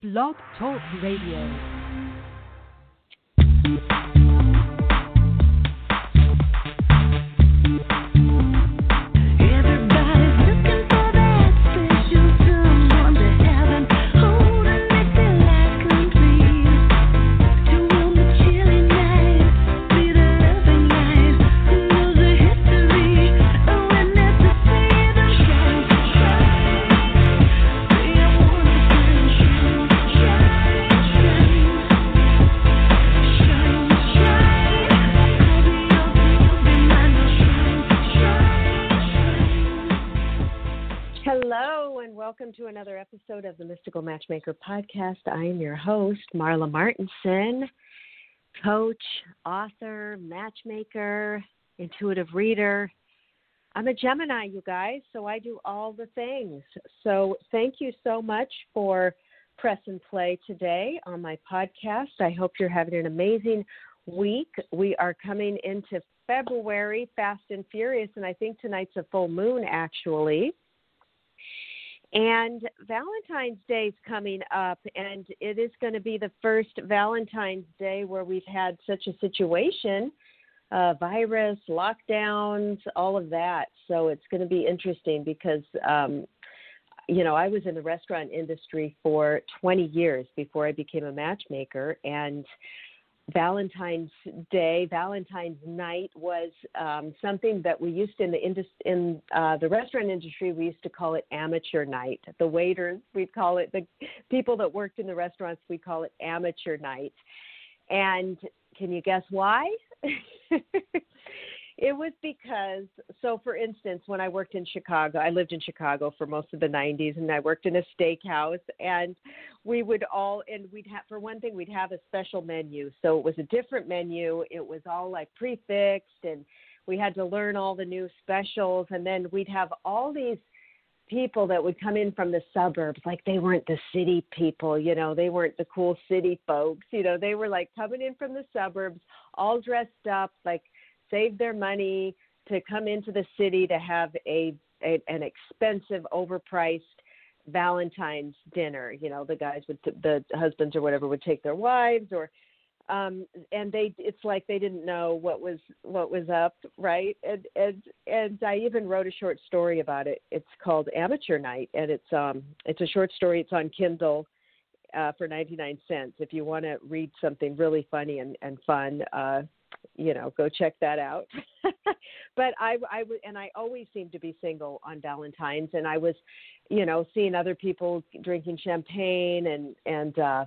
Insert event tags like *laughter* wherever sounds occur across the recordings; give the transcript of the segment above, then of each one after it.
Blog Talk Radio. Matchmaker podcast. I am your host, Marla Martenson, coach, author, matchmaker, intuitive reader. I'm a Gemini, you guys, so I do all the things. So thank you so much for press and play today on my podcast. I hope you're having an amazing week. We are coming into February fast and furious, and I think tonight's a full moon actually. And Valentine's Day is coming up, and it is going to be the first Valentine's Day where we've had such a situation uh, virus, lockdowns, all of that. So it's going to be interesting because, um, you know, I was in the restaurant industry for 20 years before I became a matchmaker, and Valentine's Day, Valentine's night was um, something that we used in the indus- in uh, the restaurant industry. We used to call it amateur night. The waiters, we'd call it the people that worked in the restaurants. We call it amateur night. And can you guess why? *laughs* it was because so for instance when i worked in chicago i lived in chicago for most of the 90s and i worked in a steakhouse and we would all and we'd have for one thing we'd have a special menu. So it was a different menu. It was all like prix fixe and we had to learn all the new specials and then we'd have all these people that would come in from the suburbs like they weren't the city people you know they weren't the cool city folks you know they were like coming in from the suburbs all dressed up like saved their money to come into the city to have a, a an expensive overpriced valentine's dinner. You know the guys would the husbands or whatever would take their wives or um and they it's like they didn't know what was what was up right? And and and i even wrote a short story about it. It's called amateur night and it's um it's a short story. It's on kindle uh for 99 cents. If you want to read something really funny and and fun uh you know go check that out *laughs* but i i w- and i always seemed to be single on valentine's and i was you know seeing other people drinking champagne and and uh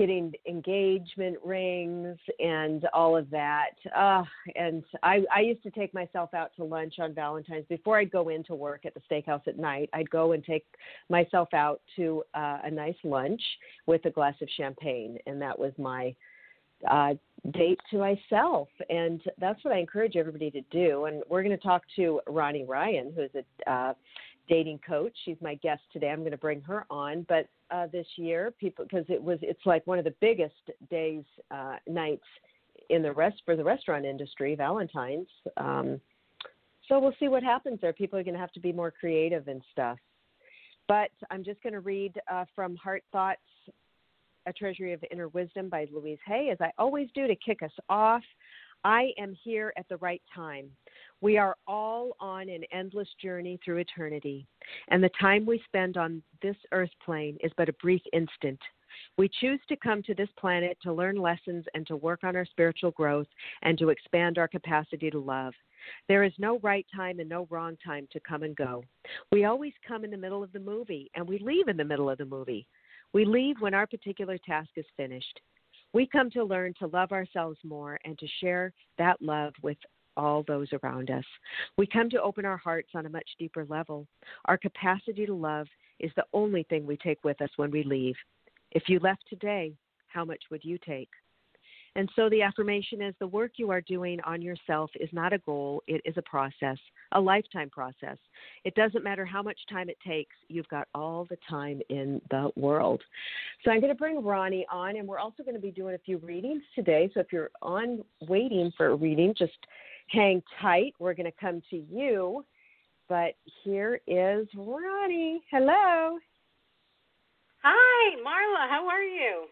getting engagement rings and all of that. Uh, and I, I used to take myself out to lunch on Valentine's before I'd go into work at the steakhouse at night. I'd go and take myself out to uh, a nice lunch with a glass of champagne, and that was my uh, date to myself. And that's what I encourage everybody to do. And we're going to talk to Ronnie Ryan, who's a uh, dating coach. She's my guest today. I'm going to bring her on. But uh, this year, people, because it was, it's like one of the biggest days, uh, nights in the rest for the restaurant industry, Valentine's. Um, so we'll see what happens there. People are going to have to be more creative and stuff. But I'm just going to read uh, from Heart Thoughts a Treasury of Inner Wisdom by Louise Hay, as I always do to kick us off. I am here at the right time. We are all on an endless journey through eternity, and the time we spend on this earth plane is but a brief instant. We choose to come to this planet to learn lessons and to work on our spiritual growth and to expand our capacity to love. There is no right time and no wrong time to come and go. We always come in the middle of the movie and we leave in the middle of the movie. We leave when our particular task is finished. We come to learn to love ourselves more and to share that love with all those around us. We come to open our hearts on a much deeper level. Our capacity to love is the only thing we take with us when we leave. If you left today, how much would you take? And so the affirmation is the work you are doing on yourself is not a goal, it is a process, a lifetime process. It doesn't matter how much time it takes, you've got all the time in the world. So I'm going to bring Ronnie on, and we're also going to be doing a few readings today. So if you're on waiting for a reading, just hang tight. We're going to come to you. But here is Ronnie. Hello. Hi, Marla. How are you?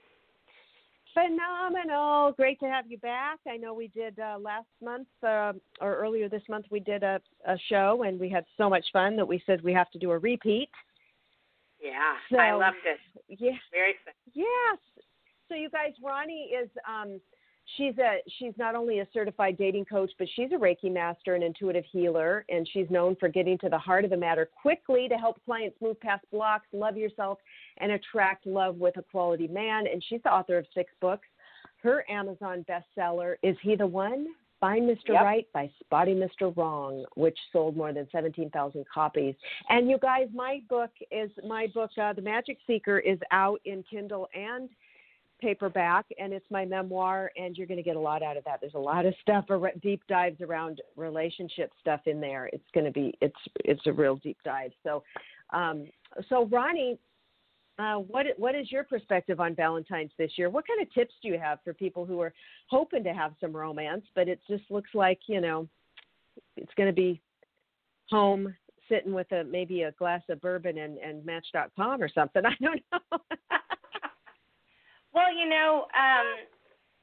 Phenomenal. Great to have you back. I know we did uh, last month uh, or earlier this month, we did a, a show and we had so much fun that we said we have to do a repeat. Yeah, So- I loved it. Yeah. Very fun. Yes. So you guys, Ronnie is um she's a she's not only a certified dating coach, but she's a Reiki master and intuitive healer, and she's known for getting to the heart of the matter quickly to help clients move past blocks, love yourself, and attract love with a quality man. And she's the author of six books. Her Amazon bestseller is He the One? Find Mr. Yep. Right by Spotting Mr. Wrong, which sold more than 17,000 copies. And you guys, my book is my book, uh, The Magic Seeker, is out in Kindle and paperback, and it's my memoir. And you're going to get a lot out of that. There's a lot of stuff, deep dives around relationship stuff in there. It's going to be it's it's a real deep dive. So, um, so Ronnie. Uh, what what is your perspective on Valentine's this year? What kind of tips do you have for people who are hoping to have some romance, but it just looks like you know it's going to be home sitting with a maybe a glass of bourbon and, and Match.com or something. *laughs* I don't know. *laughs* Well, you know, um,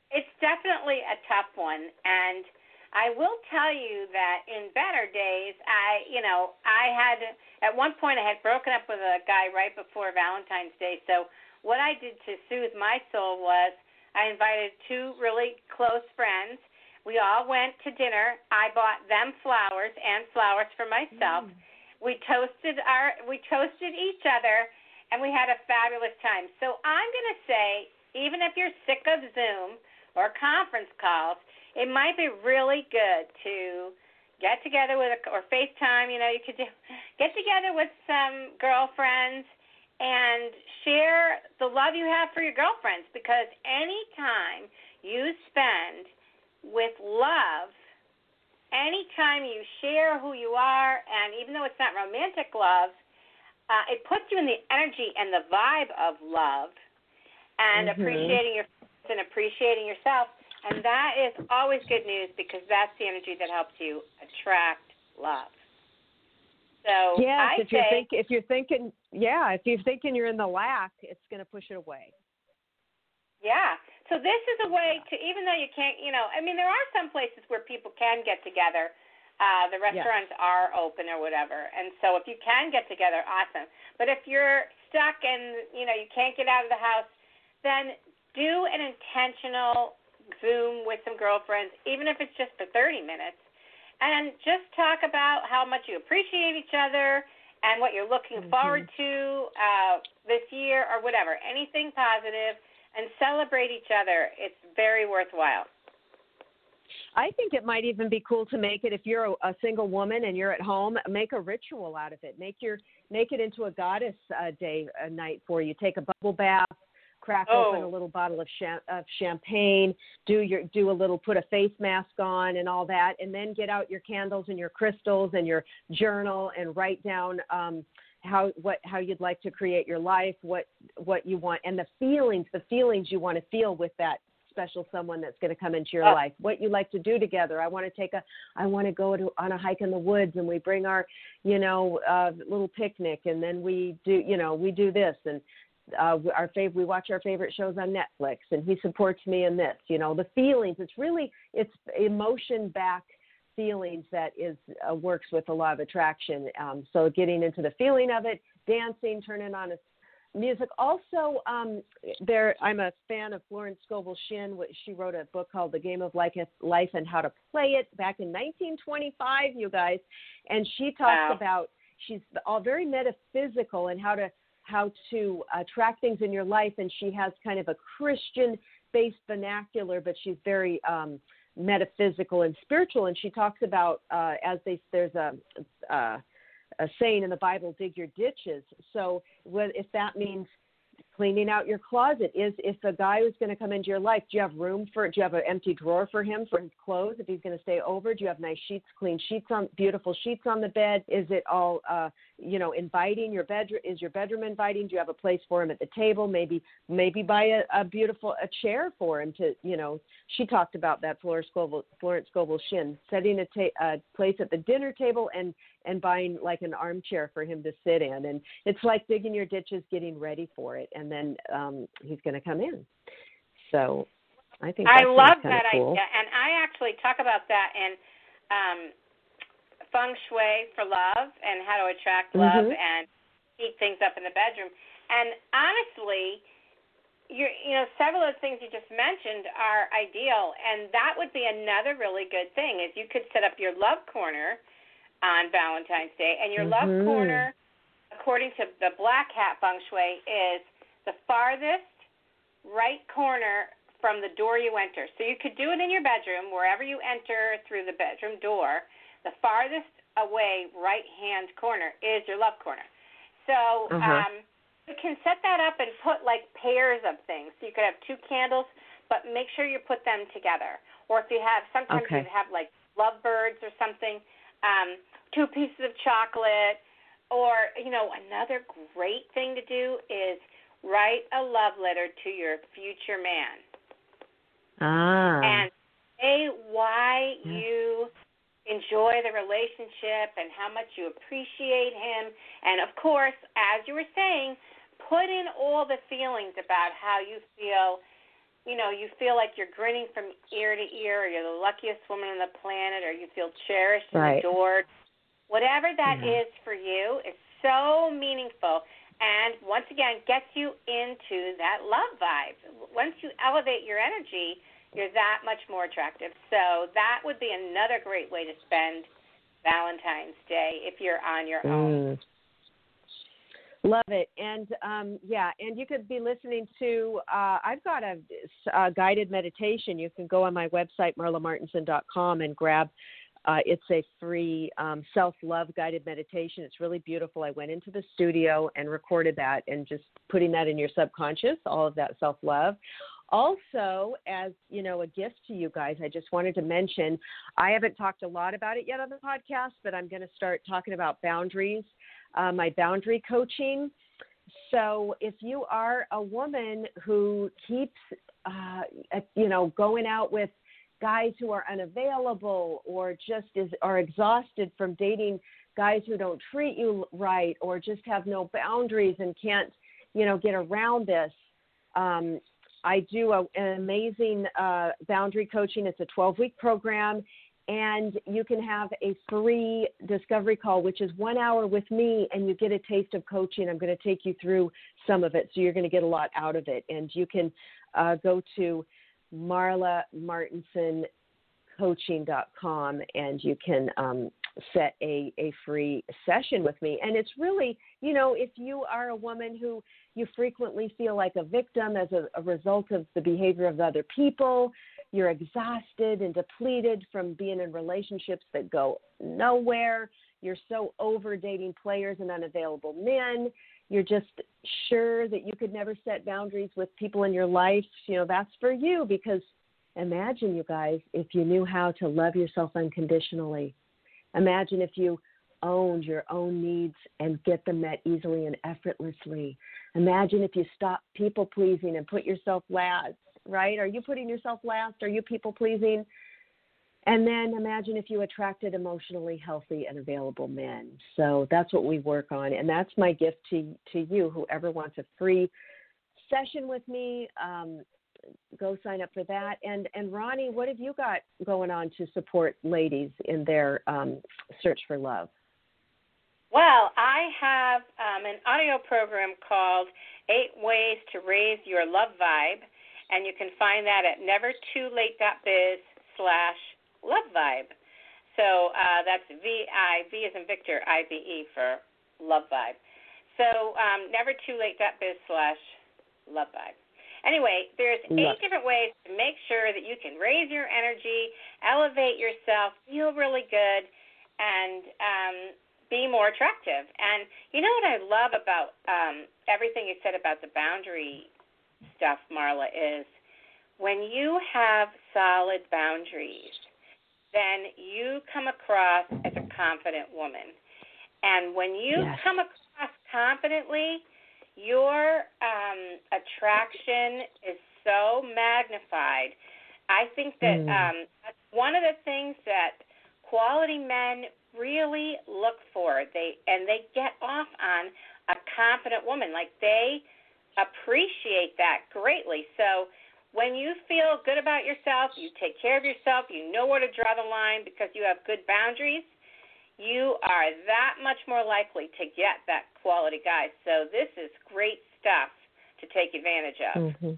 it's definitely a tough one, and I will tell you that in better days, I, you know, I had at one point I had broken up with a guy right before Valentine's Day. So what I did to soothe my soul was I invited two really close friends. We all went to dinner. I bought them flowers and flowers for myself. We toasted our we toasted each other and we had a fabulous time. So I'm going to say even if you're sick of Zoom or conference calls, it might be really good to get together with a, or FaceTime, you know, you could do get together with some girlfriends and share the love you have for your girlfriends because any time you spend with love anytime you share who you are, and even though it's not romantic love, uh, it puts you in the energy and the vibe of love and Mhm. appreciating your and appreciating yourself. And that is always good news because that's the energy that helps you attract love. So yes, I if you're think if you're thinking, yeah, if you're thinking you're in the lack, it's going to push it away. Yeah. So this is a way to, even though you can't, you know, I mean, there are some places where people can get together. Uh, the restaurants are open or whatever, and so if you can get together, awesome. But if you're stuck and you know you can't get out of the house, then do an intentional Zoom with some girlfriends, even if it's just for 30 minutes, and just talk about how much you appreciate each other and what you're looking Mhm. forward to uh, this year or whatever. Anything positive and celebrate each other. It's very worthwhile. I think it might even be cool to make it if you're a, a single woman and you're at home, make a ritual out of it. Make your make it into a goddess uh, day a night for you. Take a bubble bath, crack open Oh. a little bottle of, of champagne, do your do a little put a face mask on and all that, and then get out your candles and your crystals and your journal and write down um, how what how you'd like to create your life, what what you want, and the feelings the feelings you want to feel with that special someone that's going to come into your Oh. life. What you like to do together. I want to take a I want to go to on a hike in the woods and we bring our, you know, uh little picnic and then we do, you know, we do this and uh our fav- we watch our favorite shows on Netflix and he supports me in this, you know, the feelings. It's really it's emotion back feelings that is uh, works with a law of attraction. Um so getting into the feeling of it, dancing, turning on a music. Also, um, there I'm a fan of Florence Scovel Shinn. She wrote a book called The Game of Life Life and How to Play It back in 1925, you guys. And she talks Wow. about she's all very metaphysical and how to how to track things in your life. And she has kind of a Christian based vernacular, but she's very um, metaphysical and spiritual. And she talks about uh, as they there's a uh, a saying in the Bible, dig your ditches. So what, if that means cleaning out your closet, is if a guy who's going to come into your life, do you have room for, do you have an empty drawer for him for his clothes if he's going to stay over? Do you have nice sheets, clean sheets on, beautiful sheets on the bed? Is it all, uh, you know, inviting your bedroom? Is your bedroom inviting? Do you have a place for him at the table? Maybe, maybe buy a, a beautiful, a chair for him to, you know, she talked about that Florence Scovel, Florence Scovel Shinn, setting a, ta- a place at the dinner table and and buying like an armchair for him to sit in and it's like digging your ditches getting ready for it and then um he's going to come in so i think I love that cool. idea, and I actually talk about that in um, feng shui for love and how to attract love Mhm. and keep things up in the bedroom. And honestly, you you know several of the things you just mentioned are ideal, and that would be another really good thing is you could set up your love corner on Valentine's Day, and your love Mhm. corner, according to the Black Hat Feng Shui, is the farthest right corner from the door you enter. So you could do it in your bedroom, wherever you enter through the bedroom door. The farthest away right hand corner is your love corner. So Uh-huh. um, you can set that up and put like pairs of things. So you could have two candles, but make sure you put them together. Or if you have, sometimes Okay. you have like lovebirds or something, um, two pieces of chocolate. Or, you know, another great thing to do is write a love letter to your future man ah and say why Yeah. you enjoy the relationship and how much you appreciate him. And of course, as you were saying, put in all the feelings about how you feel. You know, you feel like you're grinning from ear to ear, or you're the luckiest woman on the planet, or you feel cherished and Right. adored. Whatever that Yeah. is for you is so meaningful and once again gets you into that love vibe. Once you elevate your energy, you're that much more attractive. So that would be another great way to spend Valentine's Day if you're on your own. Mm. Love it, and um, yeah, and you could be listening to. Uh, I've got a, a guided meditation. You can go on my website marlamartenson.com and grab. Uh, it's a free um, self-love guided meditation. It's really beautiful. I went into the studio and recorded that, and just putting that in your subconscious, all of that self-love. Also, as you know, a gift to you guys, I just wanted to mention. I haven't talked a lot about it yet on the podcast, but I'm going to start talking about boundaries uh, my boundary coaching. So if you are a woman who keeps, uh, you know, going out with guys who are unavailable or just is are exhausted from dating guys who don't treat you right or just have no boundaries and can't, you know, get around this. Um, I do a, an amazing uh, boundary coaching. It's a 12 week program, and you can have a free discovery call, which is one hour with me, and you get a taste of coaching. I'm going to take you through some of it, so you're going to get a lot out of it. And you can uh, go to marla marlamartenson.coaching.com and you can um, set a, a free session with me. And it's really, you know, if you are a woman who you frequently feel like a victim as a, a result of the behavior of other people, you're exhausted and depleted from being in relationships that go nowhere. You're so over dating players and unavailable men. You're just sure that you could never set boundaries with people in your life. You know, that's for you because imagine, you guys, if you knew how to love yourself unconditionally. Imagine if you owned your own needs and get them met easily and effortlessly. Imagine if you stop people pleasing and put yourself last right? Are you putting yourself last? Are you people pleasing? And then imagine if you attracted emotionally healthy and available men. So that's what we work on, and that's my gift to to you. Whoever wants a free session with me, um, go sign up for that. And and Ronnie, what have you got going on to support ladies in their um, search for love? Well, I have um, an audio program called Eight Ways to Raise Your Love Vibe and you can find that at nevertoolate.biz slash love vibe. So uh, that's V I V as in Victor I V E for love vibe. So um, nevertoolate.biz slash love vibe. Anyway, there's eight different ways to make sure that you can raise your energy, elevate yourself, feel really good, and um, be more attractive. And you know what I love about um, everything you said about the boundary stuff, Marla, is when you have solid boundaries, then you come across as a confident woman. And when you Yes. come across confidently, your um, attraction is so magnified. I think that Mm. um, that's one of the things that quality men really look for. They and they get off on a confident woman. Like they appreciate that greatly. So when you feel good about yourself, you take care of yourself, you know where to draw the line because you have good boundaries, you are that much more likely to get that quality guy. So this is great stuff to take advantage of. Mm-hmm.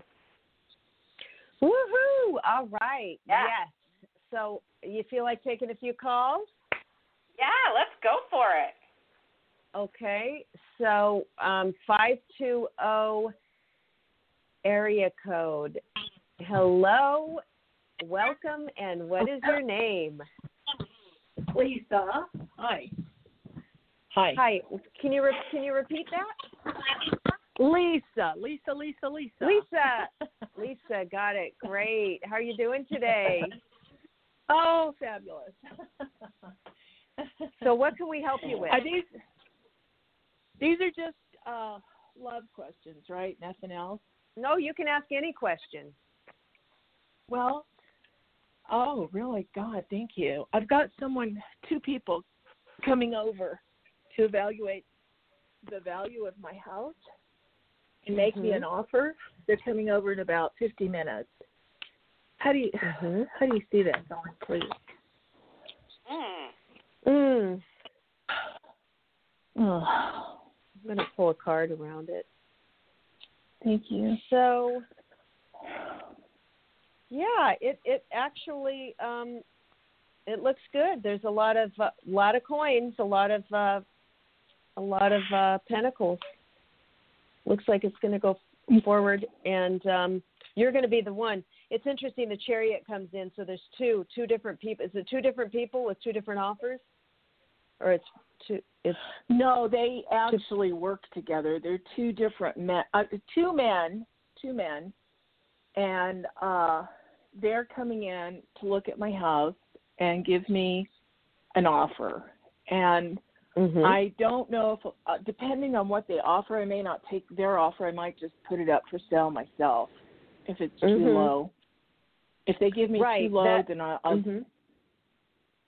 Woohoo! All right. Yeah. Yes. So you feel like taking a few calls? Yeah, let's go for it. Okay. So um, five two zero area code. Hello. Welcome. And what is your name? Lisa. Hi. Hi. Hi. Can you re- can you repeat that? Lisa. Lisa, Lisa, Lisa. Lisa. *laughs* Lisa, got it. Great. How are you doing today? oh, fabulous. So what can we help you with? Are these these are just uh love questions, right? Nothing else. No, you can ask any question. Well, oh, really? God, thank you. I've got someone, two people, coming over to evaluate the value of my house and make me Mhm. an offer. They're coming over in about 50 minutes. How do you Mhm. how do you see that going, please? Mm. Mm. *sighs* Oh, I'm going to pull a card around it. thank you. So, yeah, it it actually um, it looks good. There's a lot of uh, lot of coins, a lot of uh, a lot of uh, pentacles. Looks like it's going to go forward, and um, you're going to be the one. It's interesting. The chariot comes in, so there's two two different people. Is it two different people with two different offers, or it's two? It's No, they actually work together. They're two different men, uh, two men, two men, and uh, they're coming in to look at my house and give me an offer. And mhm. I don't know if, uh, depending on what they offer, I may not take their offer. I might just put it up for sale myself if it's too Mhm. low. If they give me Right, too low, that- then I'll. I'll Mhm.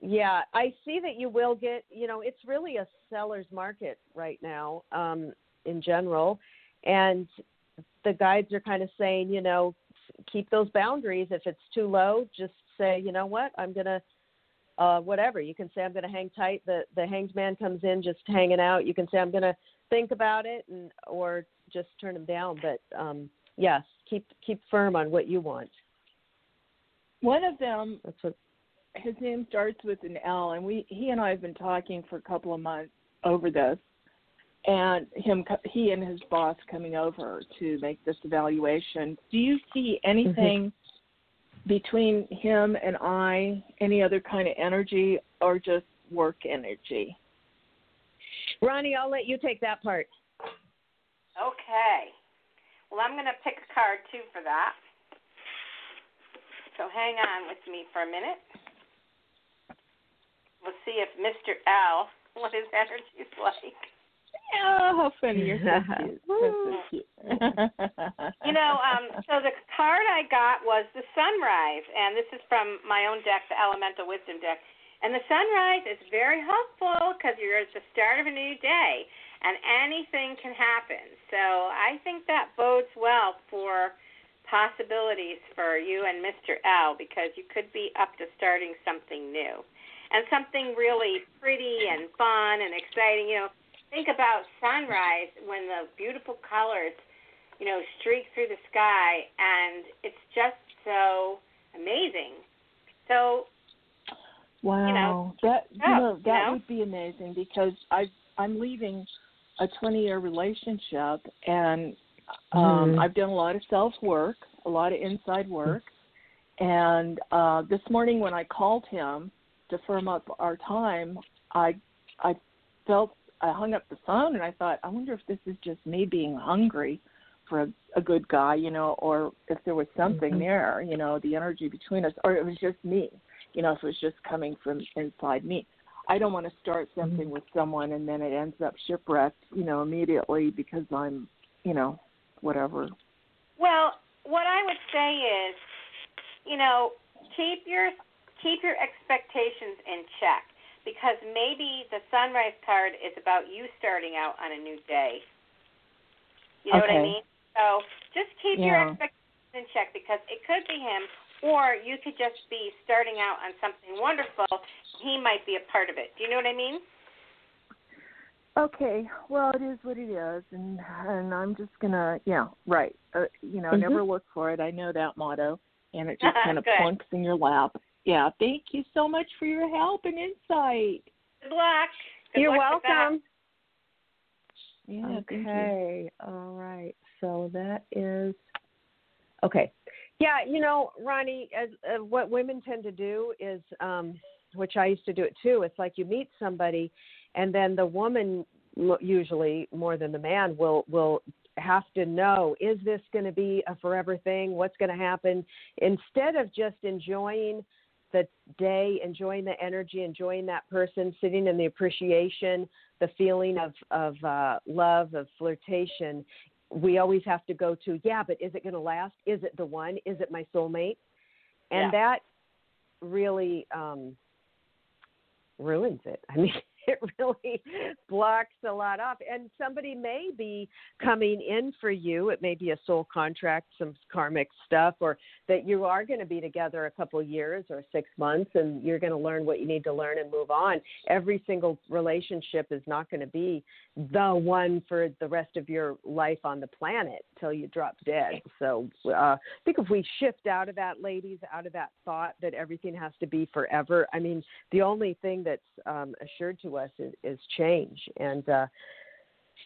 Yeah, I see that you will get, you know, it's really a seller's market right now um, in general. And the guides are kind of saying, you know, keep those boundaries. If it's too low, just say, you know what, I'm going to, uh, whatever. You can say, I'm going to hang tight. The, the hanged man comes in just hanging out. You can say, I'm going to think about it and, or just turn him down. But um, yes, keep, keep firm on what you want. one of them That's what, his name starts with an L, and we he and I have been talking for a couple of months over this, and him he and his boss coming over to make this evaluation. Do you see anything between him and I? Any other kind of energy, or just work energy? Ronnie, I'll let you take that part. Okay. Well, I'm going to pick a card too for that. So hang on with me for a minute. We'll see if Mr. L, *laughs* what his energy's like. Oh, how funny! You're so *laughs* cute. You're so cute. *laughs* You know, um, so the card I got was the sunrise, and this is from my own deck, the Elemental Wisdom deck. And the sunrise is very hopeful because you're at the start of a new day, and anything can happen. So I think that bodes well for possibilities for you and Mr. L because you could be up to starting something new and something really pretty and fun and exciting. You know, think about sunrise when the beautiful colors, you know, streak through the sky, and it's just so amazing. So Wow, know, that you yeah, know you that know? would be amazing because I I'm leaving a 20 year relationship and um Mhm. I've done a lot of self work, a lot of inside work, *laughs* and uh this morning when I called him to firm up our time, I I felt I hung up the phone and I thought I wonder if this is just me being hungry for a, a good guy, you know, or if there was something Mhm. there, you know, the energy between us, or it was just me you know, if it was just coming from inside me. I don't want to start something with someone and then it ends up shipwrecked, you know, immediately because I'm, you know, whatever. Well, what I would say is, you know, keep your keep your expectations in check because maybe the sunrise card is about you starting out on a new day. You know what I mean? So just keep your expectations in check because it could be him, or you could just be starting out on something wonderful. He might be a part of it. Do you know what I mean? Okay, well, it is what it is, and and I'm just gonna, yeah, right. Uh, you know, Mhm. never look for it. I know that motto, and it just *laughs* kind of plunks in your lap. Yeah, thank you so much for your help and insight. Good luck. Good You're luck welcome. Yeah, thank you. okay. All right. So that is okay. Yeah, you know, Ronnie, as, uh, what women tend to do is, um, which I used to do it too. It's like you meet somebody, and then the woman, usually more than the man, will will have to know is this going to be a forever thing? What's going to happen? Instead of just enjoying the day, enjoying the energy, enjoying that person, sitting in the appreciation, the feeling of of uh, love, of flirtation, we always have to go to yeah, but is it going to last? Is it the one? Is it my soulmate? And that really um, ruins it. I mean, *laughs* it really blocks a lot off. And somebody may be coming in for you. It may be a soul contract, some karmic stuff, or that you are going to be together a couple years or six months, and you're going to learn what you need to learn and move on. Every single relationship is not going to be the one for the rest of your life on the planet till you drop dead. So uh, I think if we shift out of that, ladies, out of that thought that everything has to be forever. I mean, the only thing that's um, assured to us is, is change, and uh,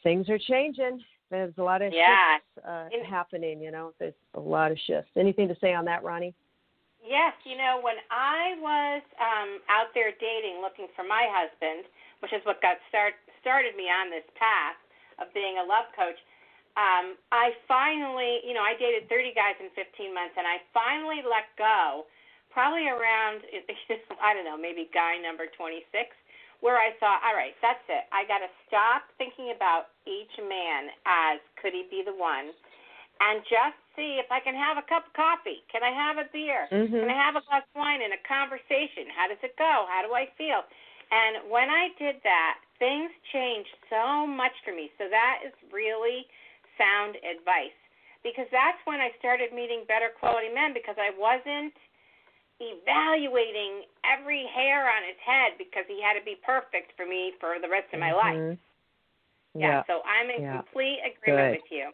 things are changing. There's a lot of Yeah. shifts uh, In- happening. You know, there's a lot of shifts. Anything to say on that, Ronnie? Yes, you know, when I was um out there dating looking for my husband, which is what got start started me on this path of being a love coach, um I finally, you know, I dated 30 guys in 15 months and I finally let go probably around *laughs* I don't know, maybe guy number 26 where I thought, all right, that's it. I got to stop thinking about each man as could he be the one and just see if I can have a cup of coffee. Can I have a beer? Mm-hmm. Can I have a glass of wine and a conversation? How does it go? How do I feel? And when I did that, things changed so much for me. So that is really sound advice because that's when I started meeting better quality men because I wasn't evaluating every hair on his head because he had to be perfect for me for the rest of my life. Mhm. Yeah, so I'm in Yeah. complete agreement Good. with you.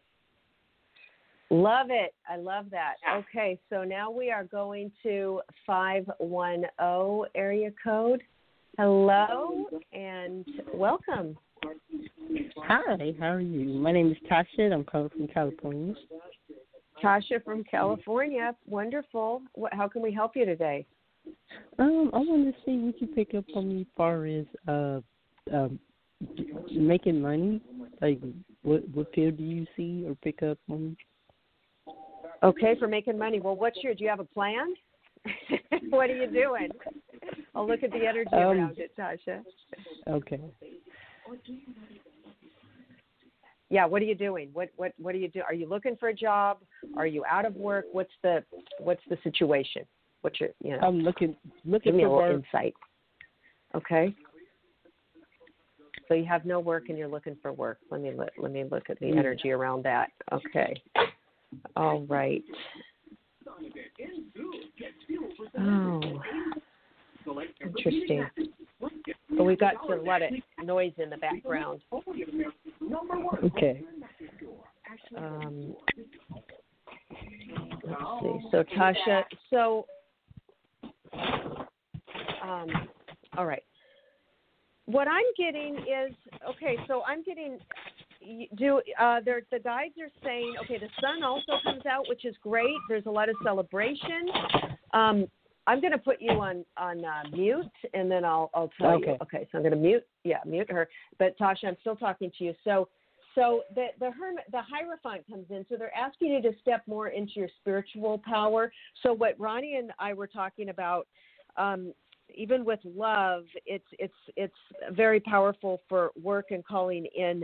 Love it. I love that. Yeah. Okay, so now we are going to 510 area code. Hello and welcome. Hi, how are you? My name is Tasha. and I'm calling from California. Tasha from California. Wonderful. What, how can we help you today? Um, I wanted to see what you pick up on me as far as uh, um, making money. Like, what what field do you see or pick up on? Okay, for making money. Well, what's your, do you have a plan? *laughs* what are you doing? I'll look at the energy Um, around it, Tasha. Okay. Yeah, what are you doing? What what what are you do? Are you looking for a job? Are you out of work? What's the what's the situation? What's your you know? I'm looking Give looking me a for little work. insight. Okay. So you have no work and you're looking for work. Let me look. Let me look at the Yeah. energy around that. Okay. All right. Oh, oh. Interesting. But we've got a lot of noise in the background. Okay. Um, let's see. So Tasha, so um, all right. What I'm getting is okay. So I'm getting do uh, the guides are saying okay. The sun also comes out, which is great. There's a lot of celebration. Um, I'm going to put you on on uh, mute, and then I'll I'll tell you. Okay. Okay. So I'm going to mute. Yeah, mute her. But Tasha, I'm still talking to you. So so the the hermit the hierophant comes in so they're asking you to step more into your spiritual power so what ronnie and i were talking about um even with love it's it's it's very powerful for work and calling in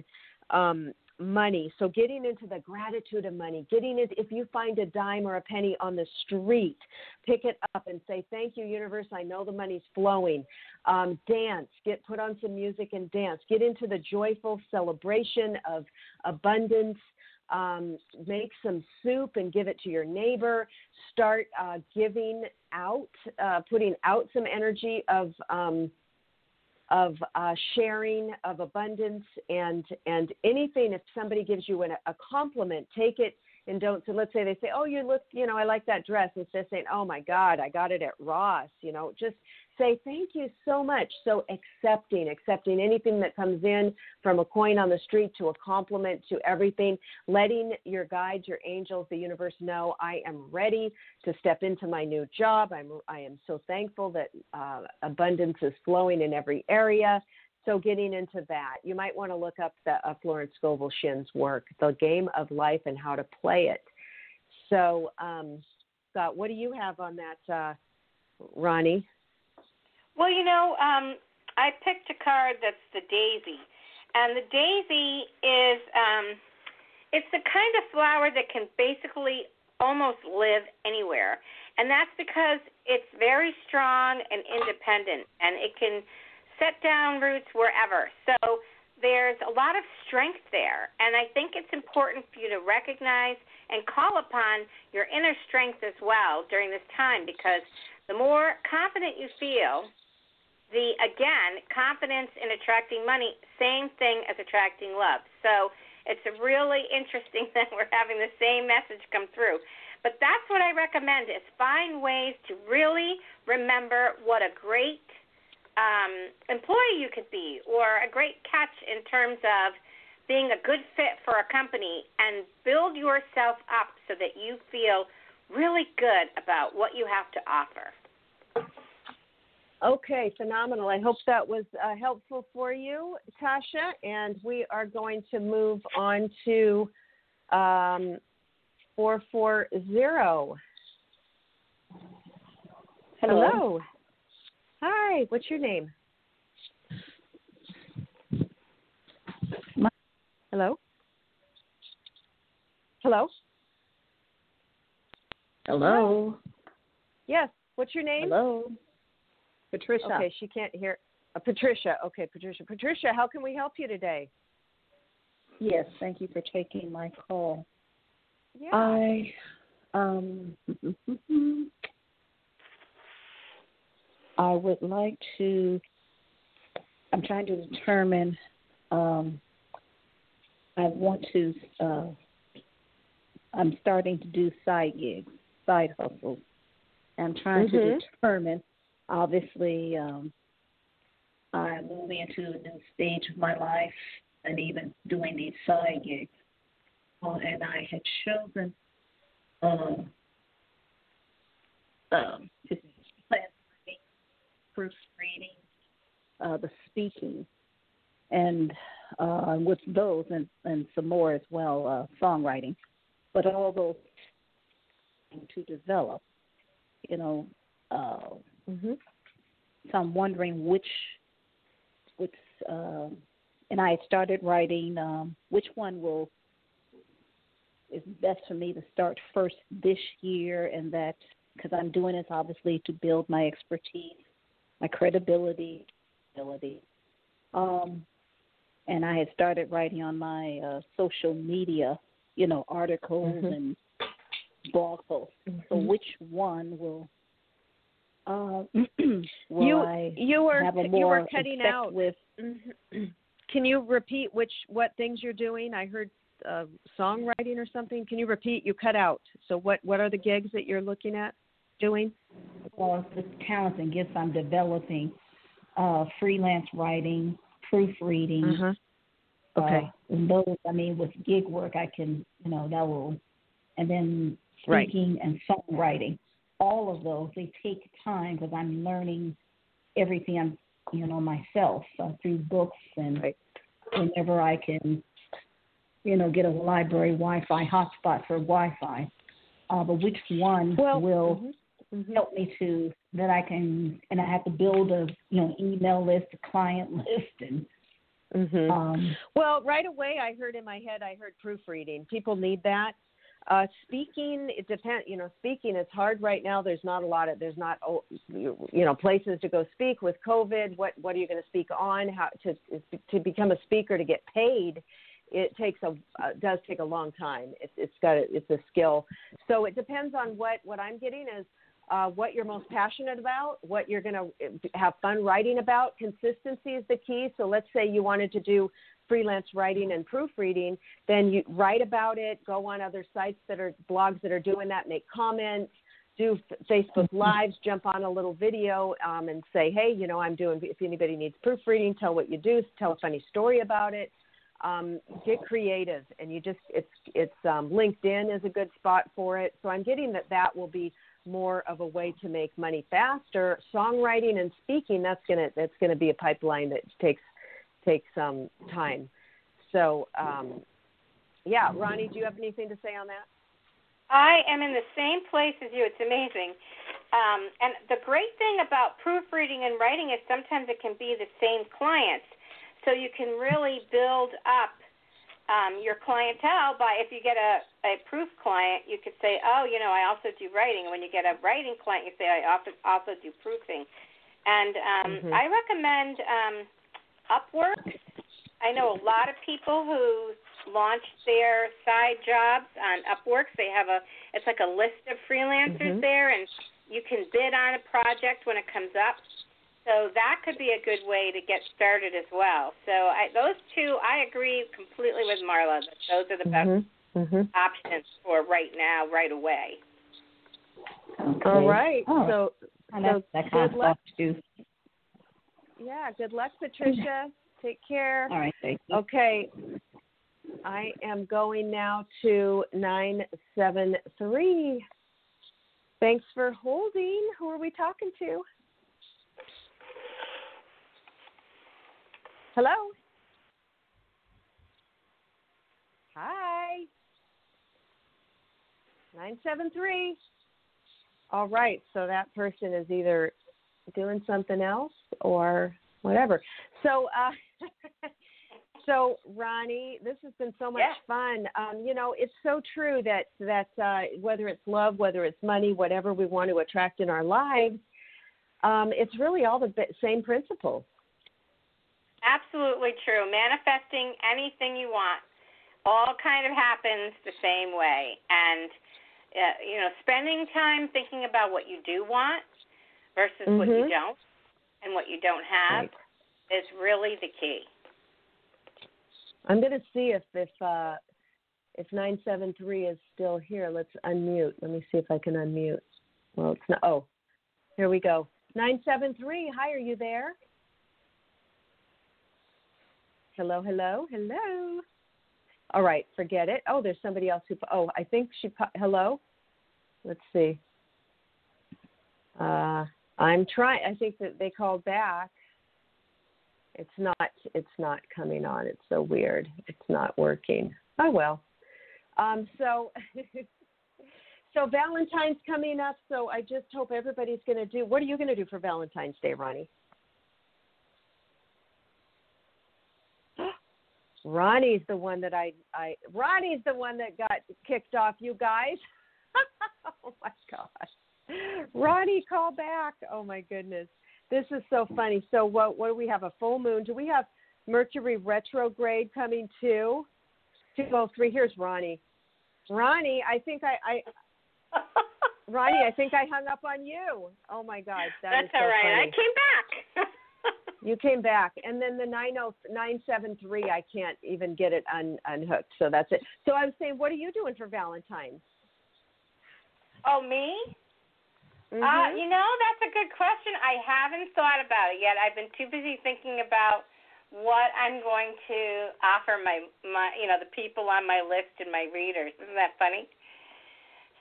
um money. So getting into the gratitude of money, getting it if you find a dime or a penny on the street, pick it up and say, Thank you, universe. I know the money's flowing. Um, dance, get put on some music and dance. Get into the joyful celebration of abundance. Um, make some soup and give it to your neighbor. Start uh, giving out, uh, putting out some energy of um, of uh, sharing, of abundance, and and anything. If somebody gives you an, a compliment, take it and don't. So let's say they say, "Oh, you look, you know, I like that dress," instead of saying, "Oh my God, I got it at Ross," you know, just say thank you so much. So accepting, accepting anything that comes in from a coin on the street to a compliment to everything, letting your guides, your angels, the universe know I am ready to step into my new job. I'm I am so thankful that uh, abundance is flowing in every area. So getting into that, you might want to look up the uh, Florence Scovel Shinn's work, The Game of Life and How to Play It. So, um, Scott, what do you have on that, uh, Ronnie? Well, you know, um, I picked a card that's the daisy, and the daisy is um, it's the kind of flower that can basically almost live anywhere, and that's because it's very strong and independent, and it can set down roots wherever. So there's a lot of strength there, and I think it's important for you to recognize and call upon your inner strength as well during this time because the more confident you feel the again confidence in attracting money same thing as attracting love so it's really interesting *laughs* that we're having the same message come through but that's what i recommend is find ways to really remember what a great um, employee you could be or a great catch in terms of being a good fit for a company and build yourself up so that you feel really good about what you have to offer Okay, phenomenal. I hope that was uh, helpful for you, Tasha. And we are going to move on to um, 440. Hello. Hello. Hi, what's your name? My- Hello? Hello? Hello. Yes, what's your name? Hello. Patricia. Okay, she can't hear. Uh, Patricia. Okay, Patricia. Patricia, how can we help you today? Yes, thank you for taking my call. Yeah. I um *laughs* I would like to I'm trying to determine um I want to uh I'm starting to do side gigs, side hustles. I'm trying to Mhm. determine obviously um I'm moving into a new stage of my life and even doing these side gigs. Uh, and I had chosen um, um, his plant writing, proofreading, uh, the speaking, and uh, with those and, and some more as well, uh, songwriting. But all those to develop, you know. Uh, hmm so I'm wondering which, which, uh, and I started writing um, which one will is best for me to start first this year, and that because I'm doing this obviously to build my expertise, my credibility, ability. Um, and I had started writing on my uh, social media, you know, articles Mhm. and blog posts. So Mhm. which one will uh, *clears throat* will you I you were you were cutting out. with? Mhm. *clears throat* Can you repeat which what things you're doing? I heard uh, songwriting or something. Can you repeat? You cut out. So what what are the gigs that you're looking at doing? Well, the talents and gifts I'm developing, uh, freelance writing, proofreading. Uh-huh. Okay. Uh, and those, I mean, with gig work, I can, you know, that will, and then Right. speaking and songwriting. All of those, they take time because I'm learning everything I'm, you know, myself uh, through books and Right. whenever I can, you know, get a library Wi-Fi hotspot for Wi-Fi. Uh, but which one Well, will mhm, mhm. Help me to that I can and I have to build a you know email list, a client list, and Mhm. Um, Well, right away, I heard in my head, I heard proofreading. People need that. Uh, speaking, it depends. You know, speaking, it's hard right now. There's not a lot of, there's not, oh, you know, places to go speak with COVID. What, what are you going to speak on? How to, to become a speaker to get paid? It takes a, uh, does take a long time. It's, it's got, a, it's a skill. So it depends on what, what I'm getting is uh, what you're most passionate about, what you're going to have fun writing about. Consistency is the key. So let's say you wanted to do freelance writing and proofreading, then you write about it, go on other sites that are blogs that are doing that, make comments, do Facebook lives, jump on a little video um, and say, hey, you know, I'm doing, if anybody needs proofreading, tell what you do, tell a funny story about it. Um, get creative and you just, it's, it's, um, LinkedIn is a good spot for it. So I'm getting that that will be more of a way to make money faster. Songwriting and speaking, that's gonna that's gonna be a pipeline that takes takes some time. So um, yeah, Ronnie, do you have anything to say on that? I am in the same place as you. It's amazing. Um, and the great thing about proofreading and writing is sometimes it can be the same clients. So you can really build up um, your clientele by if you get a, a proof client, you could say, oh, you know, I also do writing. And when you get a writing client, you say, I also, also do proofing. And um, Mhm. I recommend um, Upwork. I know a lot of people who launch their side jobs on Upwork. They have a it's like a list of freelancers Mhm. there, and you can bid on a project when it comes up. So that could be a good way to get started as well. So I, those two, I agree completely with Marla. That those are the best Mm-hmm. Mm-hmm. options for right now, right away. okay. All right. All right. So so that kind of good luck. too. yeah, good luck, Patricia. Take care. All right, thank you. Okay. I am going now to 973. Thanks for holding. Who are we talking to? Hello? Hi. 973. All right. So that person is either doing something else or whatever. So, uh, *laughs* so Ronnie, this has been so much Yeah. fun. Um, you know, it's so true that that uh, whether it's love, whether it's money, whatever we want to attract in our lives, um, it's really all the same principles. Absolutely true. Manifesting anything you want all kind of happens the same way. And, uh, you know, spending time thinking about what you do want versus what you Mhm. don't and what you don't have Right. is really the key. I'm going to see if if uh, if 973 is still here. Let's unmute. Let me see if I can unmute. Well, it's not. Oh, here we go. 973. Hi, are you there? Hello, hello, hello. All right, forget it. Oh, there's somebody else who. Oh, I think she. Hello. Let's see. Uh, I'm trying. I think that they called back. It's not. It's not coming on. It's so weird. It's not working. Oh well. Um, so. *laughs* So Valentine's coming up, so I just hope everybody's going to do. What are you going to do for Valentine's Day, Ronnie? Ronnie's the one that I, I Ronnie's the one that got kicked off. You guys. *laughs* oh my gosh. Ronnie, call back. Oh my goodness. This is so funny. So what? What do we have? A full moon? Do we have Mercury retrograde coming too? Two oh three. Here's Ronnie. Ronnie, I think I, I *laughs* Ronnie, I think I hung up on you. Oh my God, that That's so all right. funny. I came back. You came back, and then the nine oh nine seven three. I can't even get it un, unhooked, so that's it. So I was saying, what are you doing for Valentine's? oh, me? Uh, Mhm. you know, that's a good question. I haven't thought about it yet. I've been too busy thinking about what I'm going to offer my my you know the people on my list and my readers. Isn't that funny?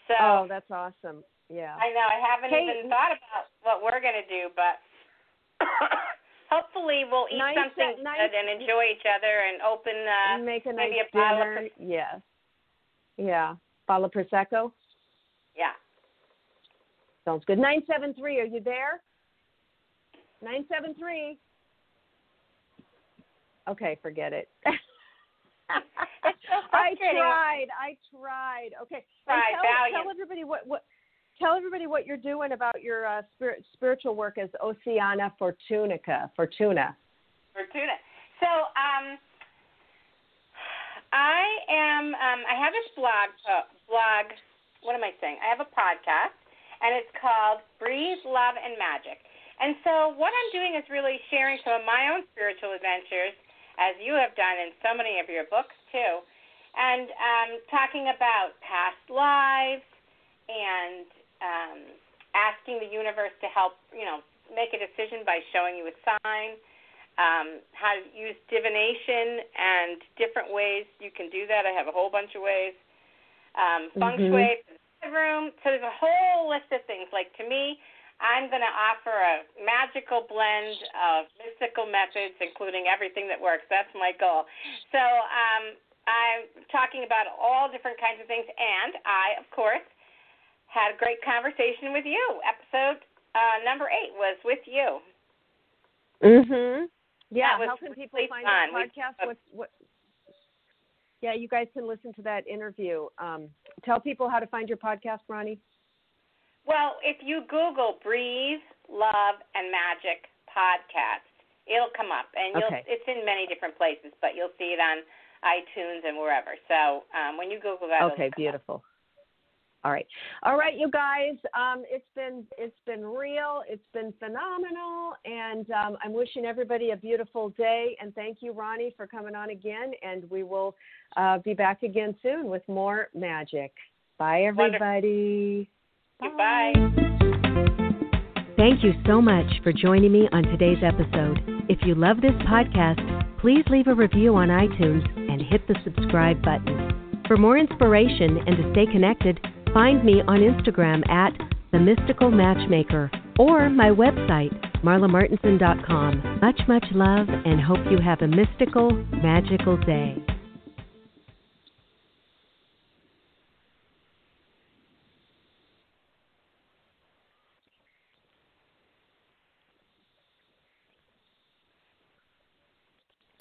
So oh, that's awesome. Yeah. I know I haven't Hey, even thought about what we're going to do, but hopefully we'll eat Nice, something nice. good and enjoy each other and open uh, Make a nice maybe a bottle of dinner. Yes. Yeah. Bottle of prosecco. yeah. Sounds good. Nine seven three. Are you there? Nine seven three. Okay, forget it. *laughs* I tried. I tried. Okay. Tell, tell everybody what what tell everybody what you're doing about your uh, spirit, spiritual work as Oceana Fortunica. Fortuna. Fortuna. So, um, I am. Um, I have this blog. Uh, blog. What am I saying? I have a podcast, and it's called Breathe, Love, and Magic. And so, what I'm doing is really sharing some of my own spiritual adventures, as you have done in so many of your books too, and um, talking about past lives and um, asking the universe to help. You know, make a decision by showing you a sign um, how to use divination and different ways you can do that. I have a whole bunch of ways. Um, feng Mhm. shui for the bedroom. So there's a whole list of things. Like to me, I'm going to offer a magical blend of mystical methods, including everything that works. That's my goal. So um, I'm talking about all different kinds of things, and I, of course, had a great conversation with you. Episode uh, number eight was with you. Mhm. Yeah. How can people find fun. the We- podcast? What what? Yeah, you guys can listen to that interview. Um, tell people how to find your podcast, Ronnie. Well, if you Google "Breathe, Love, and Magic" podcast, it'll come up, and you'll. Okay. It's in many different places, but you'll see it on iTunes and wherever. So um, when you Google that, it'll Okay, beautiful. up. Beautiful. All right, all right, you guys. Um, it's been it's been real. It's been phenomenal, and um, I'm wishing everybody a beautiful day. And thank you, Ronnie, for coming on again. And we will uh, be back again soon with more magic. Bye, Wonderful. everybody. Goodbye. Thank you so much for joining me on today's episode. If you love this podcast, please leave a review on iTunes and hit the subscribe button. For more inspiration and to stay connected, find me on Instagram at The Mystical Matchmaker or my website, marlamartenson.com. Much, much love and hope you have a mystical, magical day.